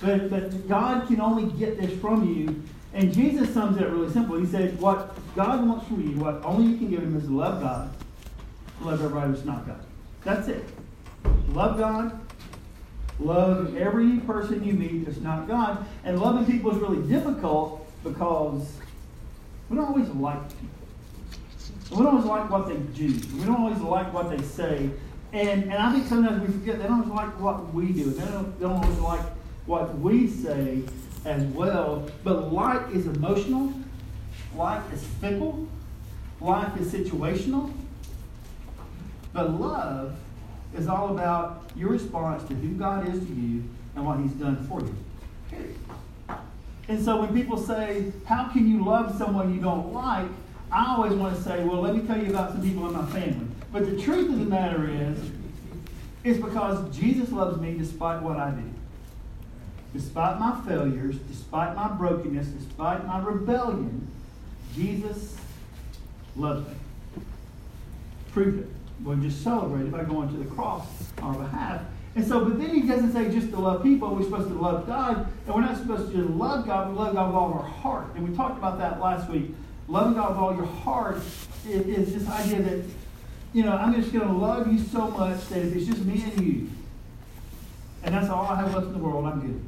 But, but God can only get this from you. And Jesus sums it up really simple. He said, What God wants from you, what only you can give Him is love God, love everybody who's not God. That's it. Love God, love every person you meet that's not God. And loving people is really difficult because we don't always like people. We don't always like what they do. We don't always like what they say. And, and I think sometimes we forget they don't always like what we do. They don't, they don't always like what we say as well. But like is emotional, like is fickle, like is situational. But love is all about your response to who God is to you and what He's done for you. And so when people say, How can you love someone you don't like? I always want to say, Well, let me tell you about some people in my family. But the truth of the matter is, it's because Jesus loves me despite what I do. Despite my failures, despite my brokenness, despite my rebellion, Jesus loves me. Proof it. We'll just celebrate it by going to the cross on our behalf. And so, but then he doesn't say just to love people. We're supposed to love God. And we're not supposed to just love God. We love God with all our heart. And we talked about that last week. Loving God with all your heart is, is this idea that, you know, I'm just going to love you so much that if it's just me and you, and that's all I have left in the world, I'm good.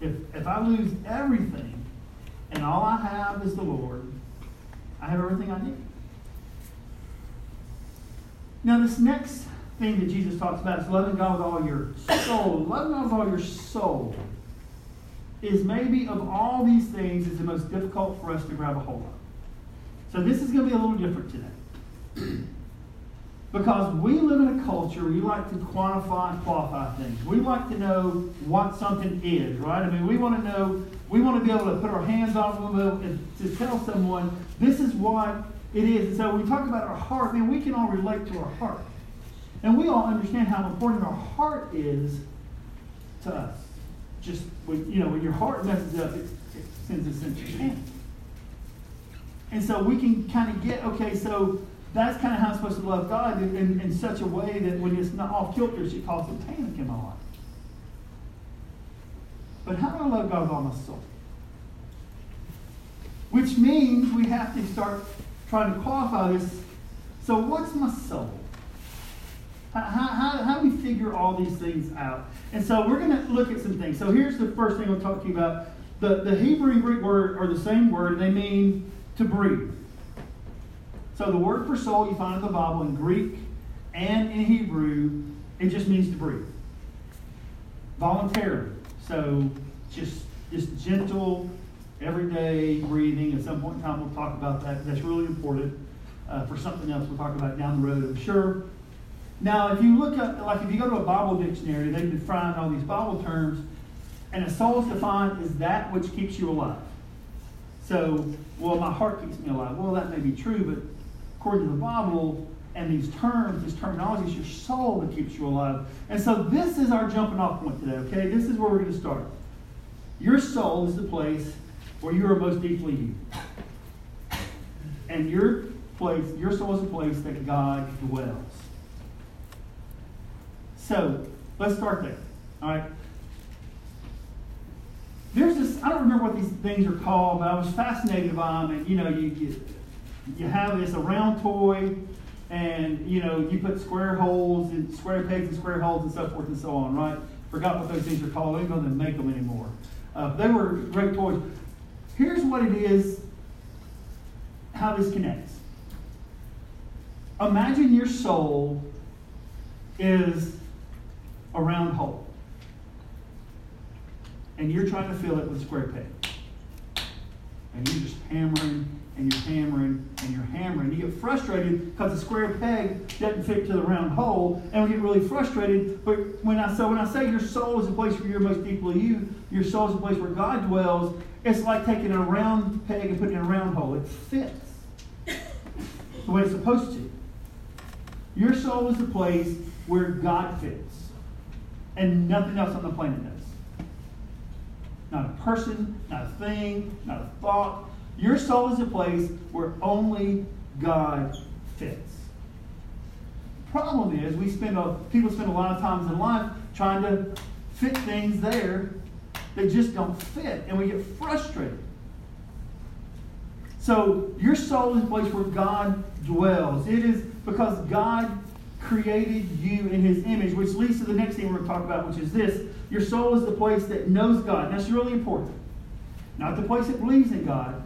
If, if I lose everything and all I have is the Lord, I have everything I need. Now, this next thing that Jesus talks about is loving God with all your soul. Loving God with all your soul is maybe of all these things is the most difficult for us to grab a hold of. So this is going to be a little different today. Because we live in a culture where you like to quantify and qualify things. We like to know what something is, right? I mean, we want to know, we want to be able to put our hands on them and to tell someone this is what it is. And so we talk about our heart, man, we can all relate to our heart. And we all understand how important our heart is to us. Just when you know, when your heart messes up, it, it sends a sense of. And so we can kind of get, okay, so that's kind of how I'm supposed to love God in, in, in such a way that when it's not off kilter, it causes panic in my life. But how do I love God with all my soul? Which means we have to start trying to qualify this. So, what's my soul? How, how, how do we figure all these things out? And so, we're going to look at some things. So, here's the first thing we'll talk to you about. The, the Hebrew and Greek word are the same word, they mean to breathe. So, the word for soul you find in the Bible in Greek and in Hebrew, it just means to breathe. Voluntarily. So, just, just gentle, everyday breathing. At some point in time, we'll talk about that. That's really important uh, for something else we'll talk about down the road, I'm sure. Now, if you look at, like, if you go to a Bible dictionary, they define all these Bible terms, and a soul is defined as that which keeps you alive. So, well, my heart keeps me alive. Well, that may be true, but according to the Bible and these terms, this terminology, it's your soul that keeps you alive. And so, this is our jumping off point today, okay? This is where we're going to start. Your soul is the place where you are most deeply you. And your place, your soul is a place that God dwells. So let's start there. All right. There's this, I don't remember what these things are called, but I was fascinated by them. And you know, you, you, you have this a round toy, and you know, you put square holes and square pegs and square holes and so forth and so on, right? Forgot what those things are called. I don't make them anymore. Uh, they were great toys. Here's what it is how this connects. Imagine your soul is a round hole, and you're trying to fill it with square peg. And you're just hammering and you're hammering and you're hammering. You get frustrated because the square peg doesn't fit to the round hole, and we get really frustrated. But when I so when I say your soul is a place where you're most deeply you, your soul is a place where God dwells. It's like taking a round peg and putting in a round hole. It fits the way it's supposed to. Your soul is the place where God fits, and nothing else on the planet does. Not a person, not a thing, not a thought. Your soul is a place where only God fits. Problem is we spend a, people spend a lot of times in life trying to fit things there that just don't fit, and we get frustrated. So your soul is a place where God dwells. It is because God created you in his image, which leads to the next thing we're going to talk about, which is this. Your soul is the place that knows God. And that's really important. Not the place that believes in God,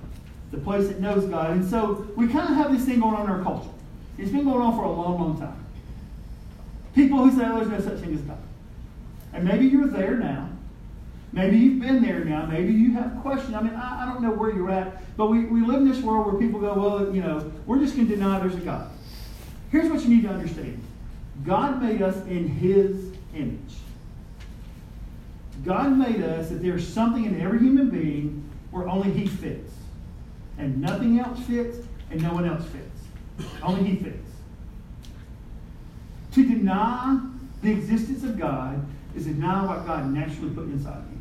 the place that knows God. And so we kind of have this thing going on in our culture. It's been going on for a long, long time. People who say, oh, there's no such thing as God. And maybe you're there now. Maybe you've been there now. Maybe you have questions. I mean, I, I don't know where you're at, but we, we live in this world where people go, well, you know, we're just going to deny there's a God. Here's what you need to understand God made us in His image. God made us that there's something in every human being where only He fits. And nothing else fits, and no one else fits. Only He fits. To deny the existence of God is to deny what God naturally put inside you.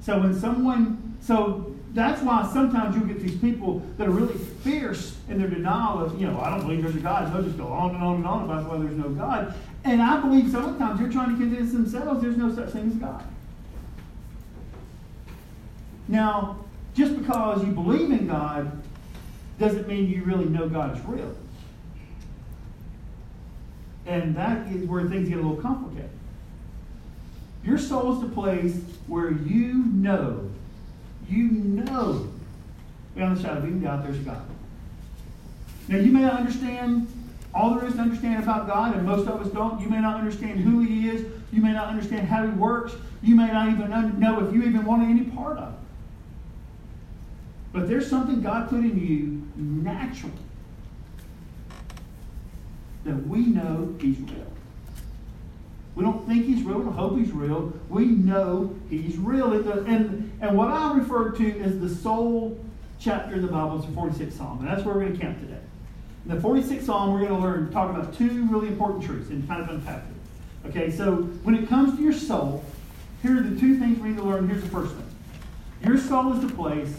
So when someone, so that's why sometimes you get these people that are really fierce in their denial of, you know, I don't believe there's a God. They'll just go on and on and on about why there's no God. And I believe sometimes they're trying to convince themselves there's no such thing as God. Now, just because you believe in God doesn't mean you really know God is real. And that is where things get a little complicated. Your soul is the place where you know, you know, beyond the shadow of even doubt, there's God. Now, you may not understand all there is to understand about God, and most of us don't. You may not understand who He is. You may not understand how He works. You may not even know if you even want any part of it. But there's something God put in you naturally that we know He's real. We don't think he's real. We don't hope he's real. We know he's real. And, and what I refer to is the soul chapter in the Bible is the 46th Psalm. And that's where we're going to camp today. In the 46th Psalm, we're going to learn, talk about two really important truths and kind of unpack it. Okay, so when it comes to your soul, here are the two things we need to learn. Here's the first one. Your soul is the place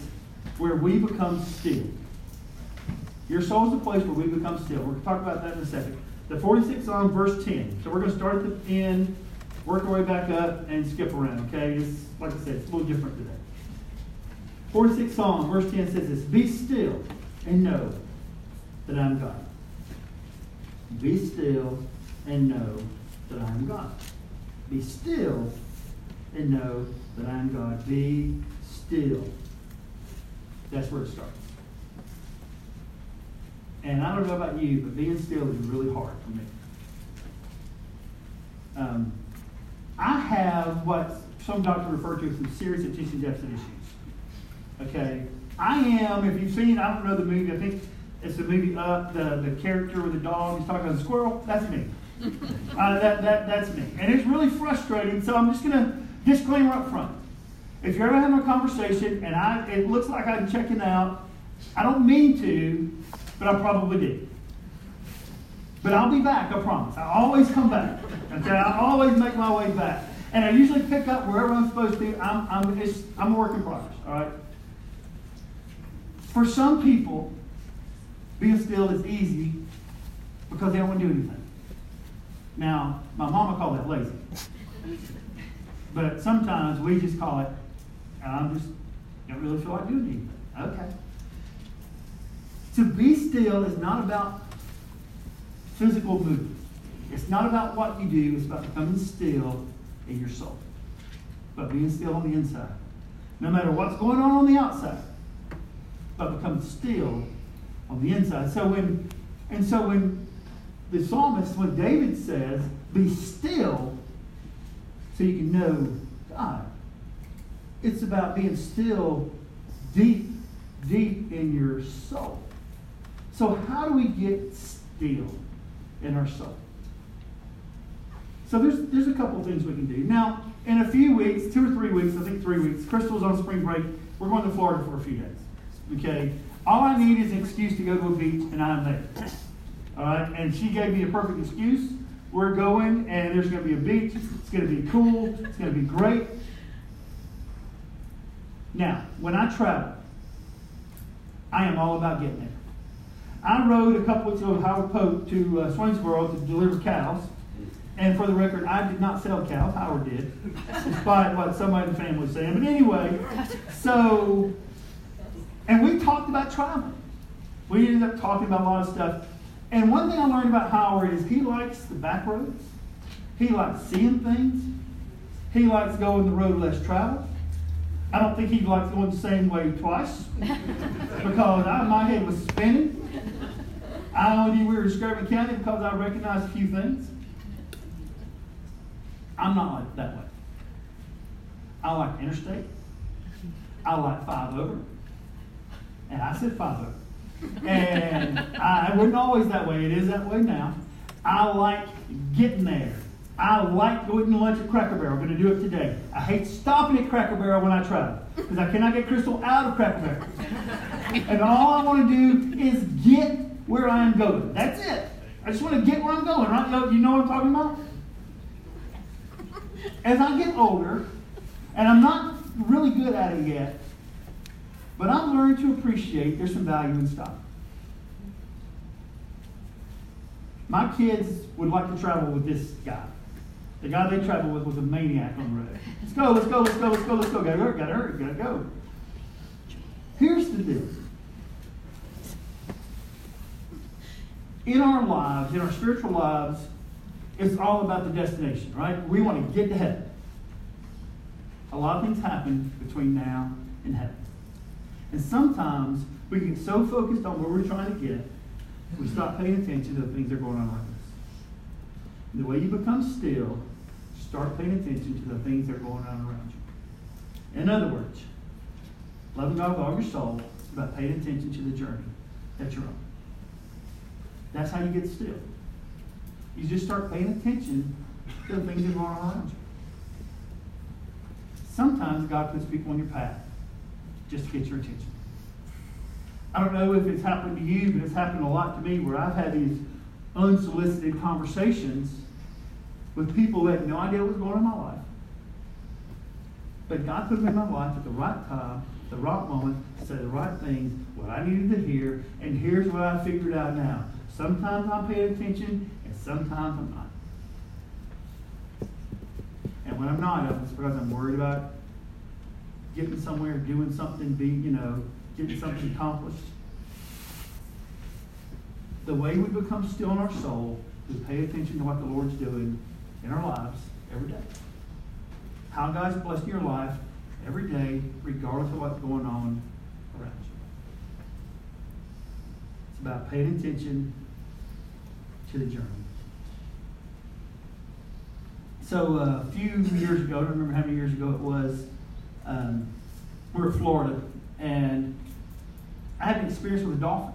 where we become still. Your soul is the place where we become still. We're going to talk about that in a second the 46th Psalm, verse 10. So we're going to start at the end, work our way back up, and skip around, okay? It's, like I said, it's a little different today. 46th Psalm, verse 10 says this Be still and know that I am God. Be still and know that I am God. Be still and know that I am God. Be still. That's where it starts. And I don't know about you, but being still is really hard for me. Um, I have what some doctors refer to as some serious attention deficit issues. Okay? I am, if you've seen, I don't know the movie, I think it's the movie Up, the, the character with the dog, he's talking about the squirrel, that's me. uh, that, that, that's me. And it's really frustrating, so I'm just going to disclaimer up front. If you're ever having a conversation and I, it looks like I'm checking out, I don't mean to, but I probably did. But I'll be back, I promise. I always come back. Okay? I always make my way back. And I usually pick up wherever I'm supposed to. I'm, I'm, I'm a work in progress, all right? For some people, being still is easy because they don't want to do anything. Now, my mama called that lazy. But sometimes we just call it, I'm just, don't really feel like doing anything. Okay. To be still is not about physical movement. It's not about what you do, it's about becoming still in your soul. But being still on the inside. No matter what's going on on the outside, but becoming still on the inside. So when and so when the psalmist, when David says, be still so you can know God, it's about being still deep, deep in your soul. So, how do we get still in our soul? So, there's, there's a couple things we can do. Now, in a few weeks, two or three weeks, I think three weeks, Crystal's on spring break. We're going to Florida for a few days. Okay? All I need is an excuse to go to a beach, and I'm there. All right? And she gave me a perfect excuse. We're going, and there's going to be a beach. It's going to be cool. It's going to be great. Now, when I travel, I am all about getting there. I rode a couple weeks ago with Howard Pope to uh, Swainsboro to deliver cows. And for the record, I did not sell cows. Howard did, despite what somebody in the family was saying. But anyway, so, and we talked about traveling. We ended up talking about a lot of stuff. And one thing I learned about Howard is he likes the back roads. He likes seeing things. He likes going the road less traveled. I don't think he likes going the same way twice because I, my head was spinning. I only knew we were in Screven County because I recognized a few things. I'm not like that way. I like interstate. I like five over. And I said five over. And uh, I, wasn't always that way. It is that way now. I like getting there. I like going to lunch at Cracker Barrel. I'm going to do it today. I hate stopping at Cracker Barrel when I travel because I cannot get Crystal out of Cracker Barrel. and all I want to do is get where I am going. That's it. I just want to get where I'm going, right? You know what I'm talking about? As I get older, and I'm not really good at it yet, but I'm learning to appreciate there's some value in stopping. My kids would like to travel with this guy. The guy they traveled with was a maniac on the road. Let's go, let's go, let's go, let's go, let's go. Gotta hurry, gotta hurry, gotta go. Here's the deal. In our lives, in our spiritual lives, it's all about the destination, right? We want to get to heaven. A lot of things happen between now and heaven. And sometimes we get so focused on where we're trying to get, we stop paying attention to the things that are going on around us. And the way you become still, start paying attention to the things that are going on around you. In other words, loving God with all your soul but paying attention to the journey that you're on. That's how you get still. You just start paying attention to the things that are going on around you. Sometimes God puts people on your path just to get your attention. I don't know if it's happened to you, but it's happened a lot to me where I've had these unsolicited conversations with people who had no idea what was going on in my life. But God put them in my life at the right time, the right moment, said the right things, what I needed to hear, and here's what I figured out now. Sometimes I'm paying attention, and sometimes I'm not. And when I'm not, it's because I'm worried about getting somewhere, doing something, being, you know, getting something accomplished. The way we become still in our soul is pay attention to what the Lord's doing in our lives every day. How God's blessing your life every day, regardless of what's going on around you. It's about paying attention to the journey. So uh, a few years ago, I don't remember how many years ago it was, um, we were in Florida, and I had an experience with a dolphin.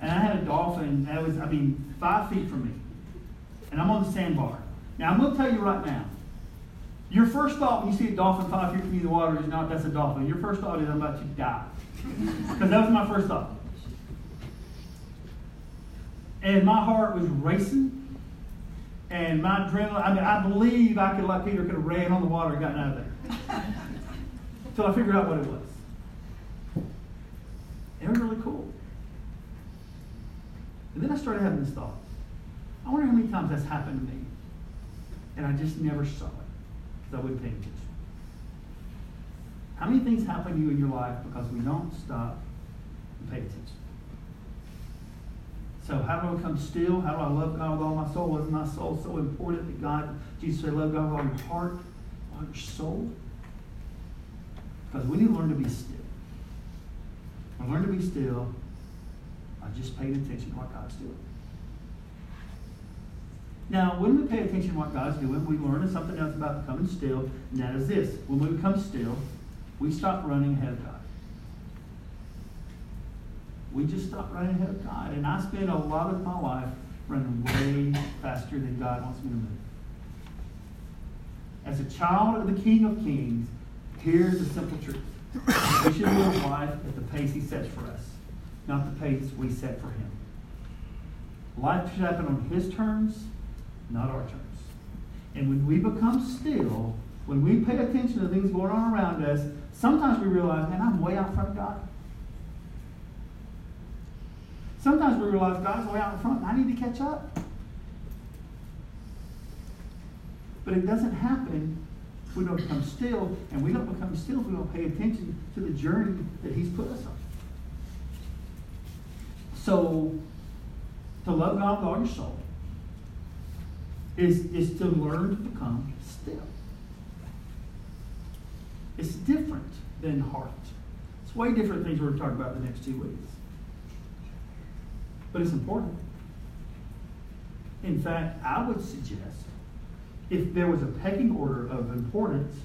And I had a dolphin that was, I mean, five feet from me. And I'm on the sandbar. Now, I'm going to tell you right now, your first thought when you see a dolphin five feet from you in the water is not that's a dolphin. Your first thought is I'm about to die. Because that was my first thought. And my heart was racing. And my adrenaline, I mean, I believe I could, like Peter, could have ran on the water and gotten out of there. Until I figured out what it was. It was really cool. And then I started having this thought. I wonder how many times that's happened to me. And I just never saw it because I wouldn't pay attention. How many things happen to you in your life because we don't stop and pay attention? So how do I become still? How do I love God with all my soul? Isn't my soul so important that God, Jesus said, love God with all your heart, all your soul? Because we need to learn to be still. When I learn to be still by just paying attention to what God's doing. Now, when we pay attention to what God's doing, we learn something else about becoming still, and that is this. When we become still, we stop running ahead of God. We just stop running ahead of God. And I spend a lot of my life running way faster than God wants me to move. As a child of the King of Kings, here's the simple truth. We should live life at the pace He sets for us, not the pace we set for Him. Life should happen on His terms, not our terms. And when we become still, when we pay attention to things going on around us, sometimes we realize, man, I'm way out front of God. Sometimes we realize God's way out in front, and I need to catch up. But it doesn't happen if we don't become still, and we don't become still if we don't pay attention to the journey that He's put us on. So, to love God with all your soul is, is to learn to become still. It's different than heart. It's way different things we're going to talk about the next two weeks. But it's important. In fact, I would suggest if there was a pecking order of importance,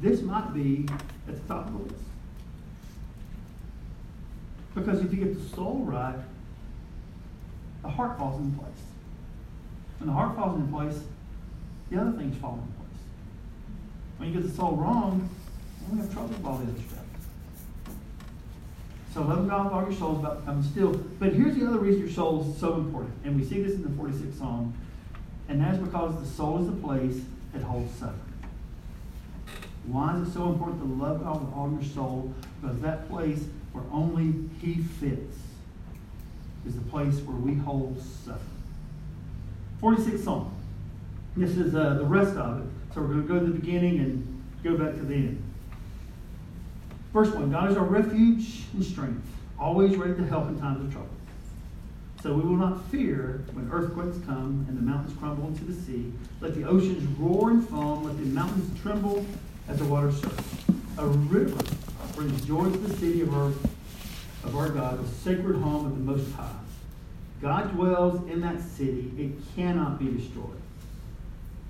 this might be at the top of the list. Because if you get the soul right, the heart falls into place. When the heart falls into place, the other things fall into place. When you get the soul wrong, we have trouble with all the other stuff. So love God with all your soul is about becoming still. But here's the other reason your soul is so important. And we see this in the 46th Psalm. And that's because the soul is the place that holds suffering. Why is it so important to love God with all your soul? Because that place where only He fits is the place where we hold suffering. 46th Psalm. This is uh, the rest of it. So we're going to go to the beginning and go back to the end. Verse 1 God is our refuge and strength, always ready to help in times of trouble. So we will not fear when earthquakes come and the mountains crumble into the sea. Let the oceans roar and foam. Let the mountains tremble as the waters surge. A river brings joy to the city of our, of our God, the sacred home of the Most High. God dwells in that city. It cannot be destroyed.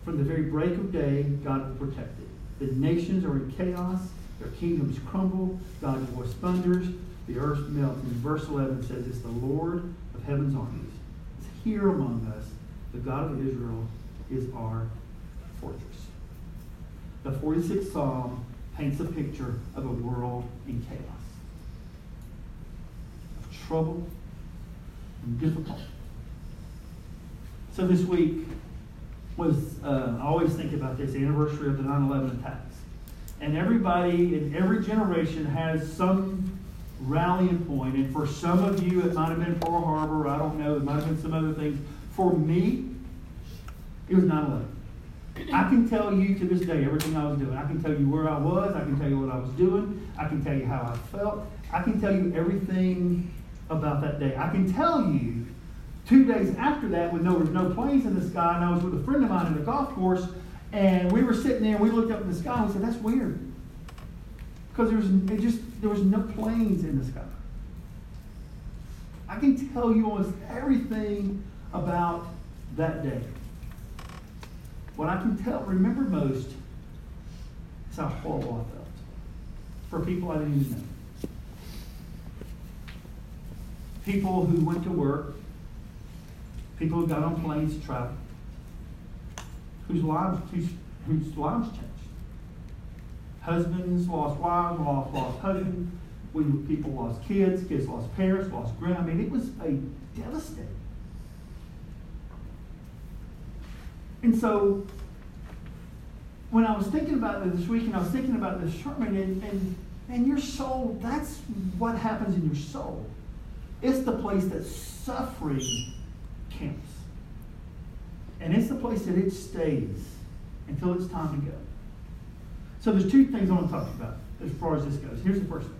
From the very break of day, God will protect it. The nations are in chaos. Their kingdoms crumble. God's voice thunders. The earth melts. And verse 11 says, It's the Lord of heaven's armies. It's here among us. The God of Israel is our fortress. The 46th Psalm paints a picture of a world in chaos, of trouble and difficulty. So this week was, uh, I always think about this, anniversary of the 9 11 attacks. And everybody in every generation has some rallying point. And for some of you, it might have been Pearl Harbor. I don't know. It might have been some other things. For me, it was 9 11. I can tell you to this day everything I was doing. I can tell you where I was. I can tell you what I was doing. I can tell you how I felt. I can tell you everything about that day. I can tell you two days after that when there was no planes in the sky and I was with a friend of mine in a golf course and we were sitting there and we looked up in the sky and we said, that's weird. Because there was, it just, there was no planes in the sky. I can tell you almost everything about that day. What I can tell, remember most, is how horrible I felt for people I didn't even know. People who went to work, people who got on planes to travel, whose lives, whose, whose lives changed. Husbands lost wives, lost, lost husbands. We, people lost kids, kids lost parents, lost grand. I mean, it was a devastating. And so, when I was thinking about it this week, and I was thinking about this sermon, and, and, and your soul, that's what happens in your soul. It's the place that suffering camps. And it's the place that it stays until it's time to go. So there's two things I want to talk about as far as this goes. Here's the first thing.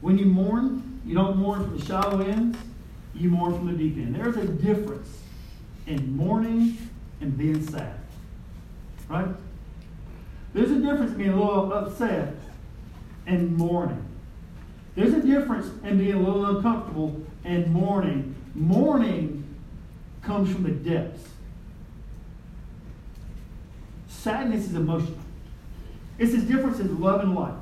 When you mourn, you don't mourn from the shallow ends, you mourn from the deep end. There's a difference in mourning and being sad. Right? There's a difference in being a little upset and mourning. There's a difference in being a little uncomfortable and mourning. Mourning comes from the depths. Sadness is emotional. It's the difference in love and life.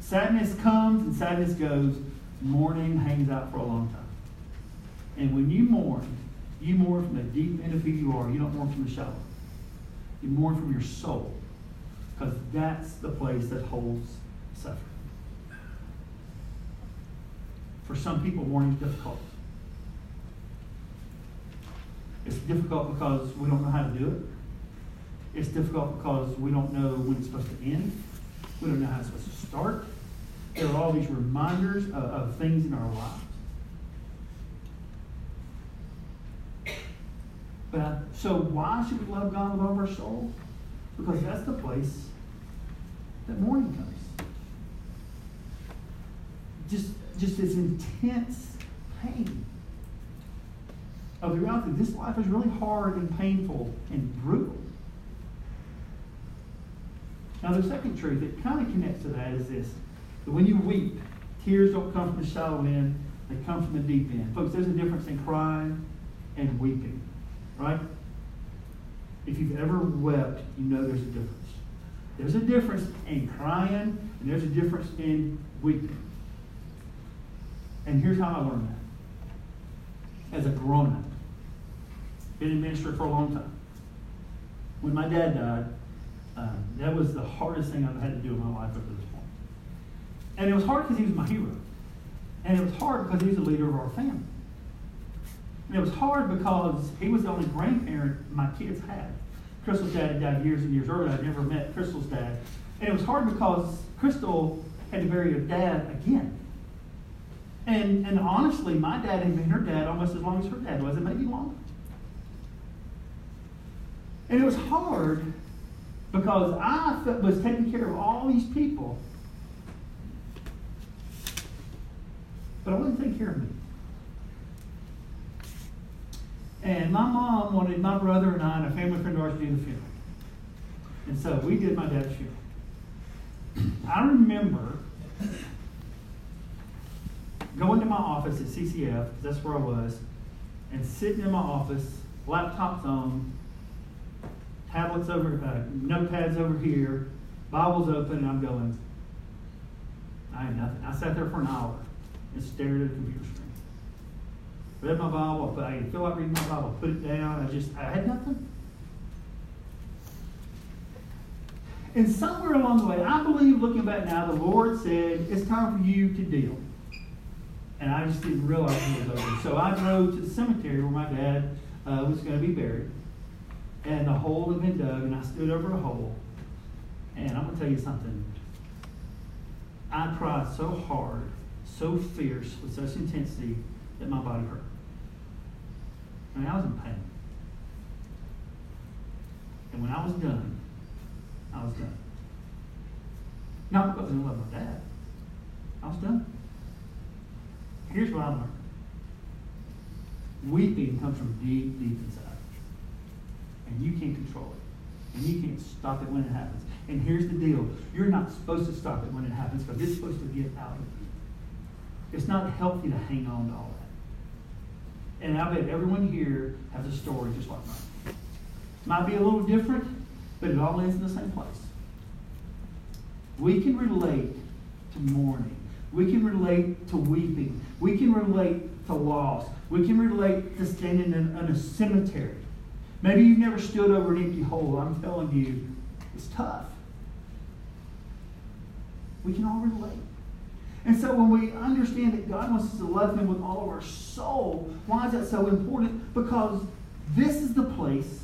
Sadness comes and sadness goes. Mourning hangs out for a long time. And when you mourn, you mourn from the deep end of who you are. You don't mourn from the shallow. You mourn from your soul. Because that's the place that holds suffering. For some people, mourning is difficult. It's difficult because we don't know how to do it. It's difficult because we don't know when it's supposed to end. We don't know how it's supposed to start. There are all these reminders of, of things in our lives. But I, so why should we love God with all of our soul? Because that's the place that mourning comes. Just, just this intense pain of the reality. This life is really hard and painful and brutal. Now, the second truth that kind of connects to that is this that when you weep, tears don't come from the shallow end, they come from the deep end. Folks, there's a difference in crying and weeping, right? If you've ever wept, you know there's a difference. There's a difference in crying, and there's a difference in weeping. And here's how I learned that. As a grown up, been in ministry for a long time. When my dad died, um, that was the hardest thing I've had to do in my life up to this point. And it was hard because he was my hero. And it was hard because he was the leader of our family. And it was hard because he was the only grandparent my kids had. Crystal's dad died years and years earlier. I'd never met Crystal's dad. And it was hard because Crystal had to bury her dad again. And, and honestly, my dad had been her dad almost as long as her dad was, and maybe longer. And it was hard because I was taking care of all these people, but I wasn't taking care of me. And my mom wanted my brother and I and a family friend of ours to do the funeral. And so we did my dad's funeral. I remember going to my office at CCF, that's where I was, and sitting in my office, laptops on, tablets over, uh, notepads over here, Bibles open, and I'm going, I had nothing. I sat there for an hour and stared at a computer screen. Read my Bible, I didn't feel like reading my Bible, put it down, I just, I had nothing. And somewhere along the way, I believe looking back now, the Lord said, it's time for you to deal. And I just didn't realize it was over. So I drove to the cemetery where my dad uh, was going to be buried and the hole had been dug, and I stood over a hole. And I'm going to tell you something. I cried so hard, so fierce, with such intensity that my body hurt. I mean, I was in pain. And when I was done, I was done. Not because I didn't love my dad. I was done. Here's what I learned. Weeping comes from deep, deep inside and you can't control it. And you can't stop it when it happens. And here's the deal you're not supposed to stop it when it happens because it's supposed to get out of you. It's not healthy to hang on to all that. And I bet everyone here has a story just like mine. Might be a little different, but it all ends in the same place. We can relate to mourning. We can relate to weeping. We can relate to loss. We can relate to standing in, in a cemetery Maybe you've never stood over an empty hole. I'm telling you, it's tough. We can all relate. And so when we understand that God wants us to love Him with all of our soul, why is that so important? Because this is the place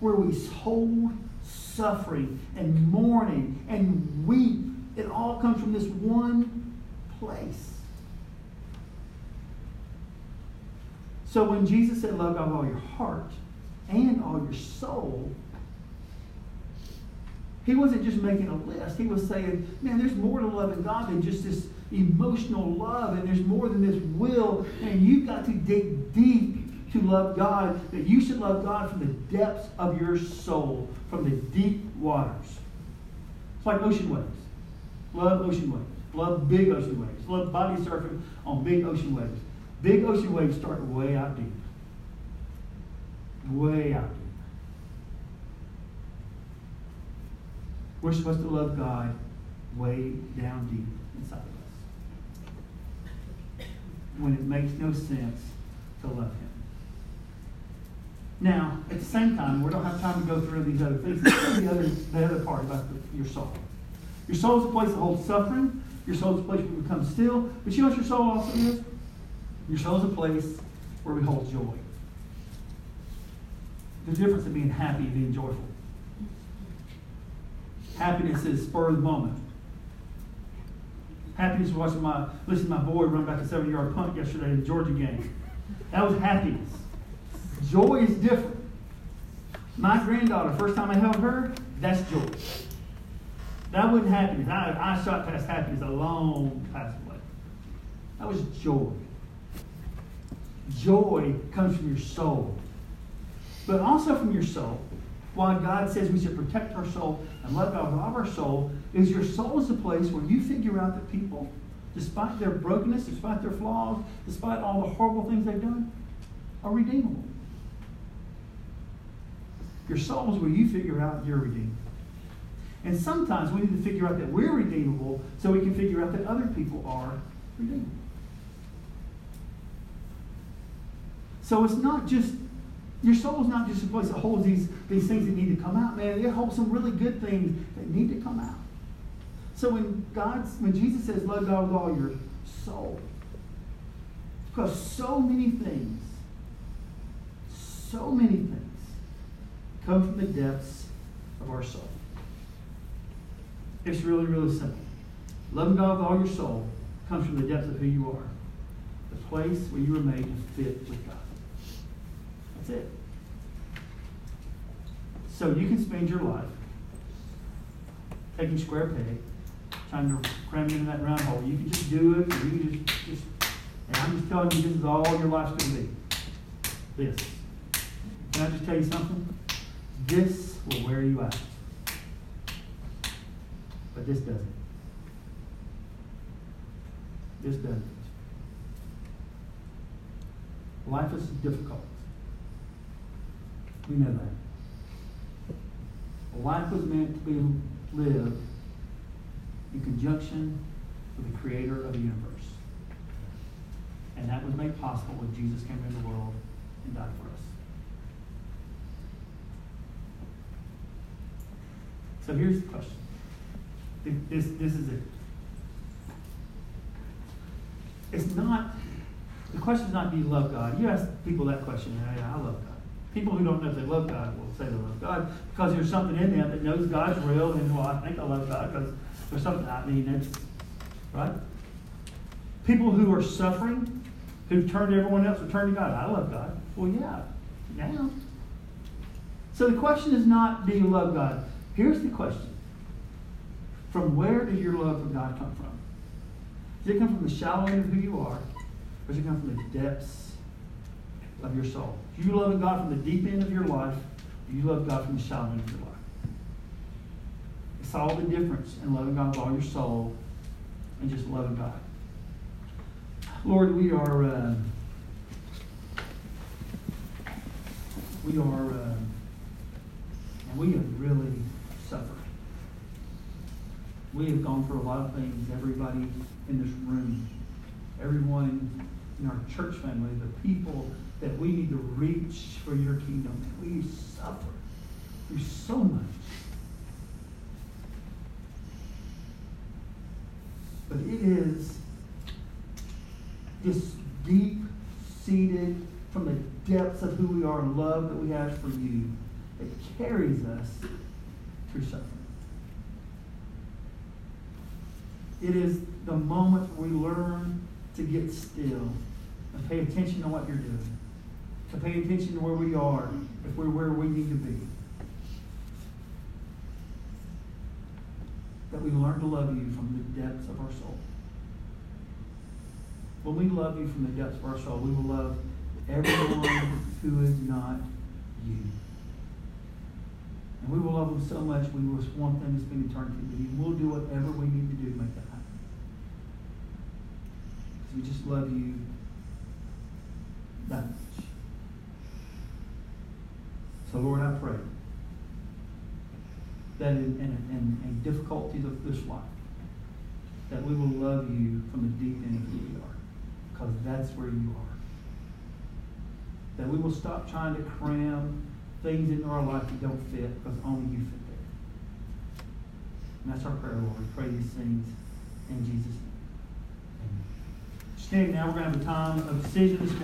where we hold suffering and mourning and weep. It all comes from this one place. So when Jesus said, Love God with all your heart, and all your soul, he wasn't just making a list. He was saying, man, there's more to loving God than just this emotional love, and there's more than this will, and you've got to dig deep to love God, that you should love God from the depths of your soul, from the deep waters. It's like ocean waves. Love ocean waves. Love big ocean waves. Love body surfing on big ocean waves. Big ocean waves start way out deep way out deep. We're supposed to love God way down deep inside of us. When it makes no sense to love Him. Now, at the same time, we don't have time to go through these other things. the other, the other part about the, your soul. Your soul is a place that holds suffering. Your soul is a place where we become still. But you know what your soul also is? Your soul is a place where we hold joy. The difference in being happy and being joyful. Happiness is spur of the moment. Happiness was watching my listening to my boy run back a seven yard punt yesterday in the Georgia game. That was happiness. Joy is different. My granddaughter, first time I held her, that's joy. That wasn't happiness. I, I shot past happiness a long past away. That was joy. Joy comes from your soul. But also from your soul. Why God says we should protect our soul and love God with our soul is your soul is the place where you figure out that people, despite their brokenness, despite their flaws, despite all the horrible things they've done, are redeemable. Your soul is where you figure out you're redeemed. And sometimes we need to figure out that we're redeemable so we can figure out that other people are redeemable. So it's not just, your soul is not just a place that holds these, these things that need to come out, man. It holds some really good things that need to come out. So when God's, when Jesus says, love God with all your soul, because so many things, so many things come from the depths of our soul. It's really, really simple. Loving God with all your soul comes from the depths of who you are, the place where you were made to fit with God. That's it. So you can spend your life taking square peg, trying to cram into that round hole. You can just do it, you can just, just and I'm just telling you this is all your life's going to be. This. Can I just tell you something? This will wear you out. This doesn't. This doesn't. Life is difficult. We know that. Life was meant to be lived in conjunction with the creator of the universe. And that was made possible when Jesus came into the world and died for us. So here's the question. This, this is it. It's not, the question is not do you love God? You ask people that question, yeah, yeah, I love God. People who don't know if they love God will say they love God because there's something in them that knows God's real and, well, I think I love God because there's something, I mean, it's, right? People who are suffering, who've turned to everyone else, or turned to God, I love God. Well, yeah, now. So the question is not do you love God? Here's the question From where does your love for God come from? Does it come from the shallow end of who you are, or does it come from the depths of your soul? Do you love God from the deep end of your life, or do you love God from the shallow end of your life? It's all the difference in loving God with all your soul and just loving God. Lord, we are uh, we are uh, we have really suffered. We have gone through a lot of things. Everybody in this room, everyone in our church family, the people that we need to reach for your kingdom. We suffer through so much. But it is this deep seated from the depths of who we are and love that we have for you that carries us through suffering. It is the moment we learn to get still and pay attention to what you're doing, to pay attention to where we are, if we're where we need to be. That we learn to love you from the depths of our soul. When we love you from the depths of our soul, we will love everyone who is not you. And we will love them so much, we will want them to spend eternity with you. We'll do whatever we need to do to make that we just love you that much. So, Lord, I pray that in, in, in, in difficulties of this life, that we will love you from the deep end of who we are, because that's where you are. That we will stop trying to cram things in our life that don't fit because only you fit there. And that's our prayer, Lord. We pray these things in Jesus' name. Standing now, we're going to have a time of decision this morning.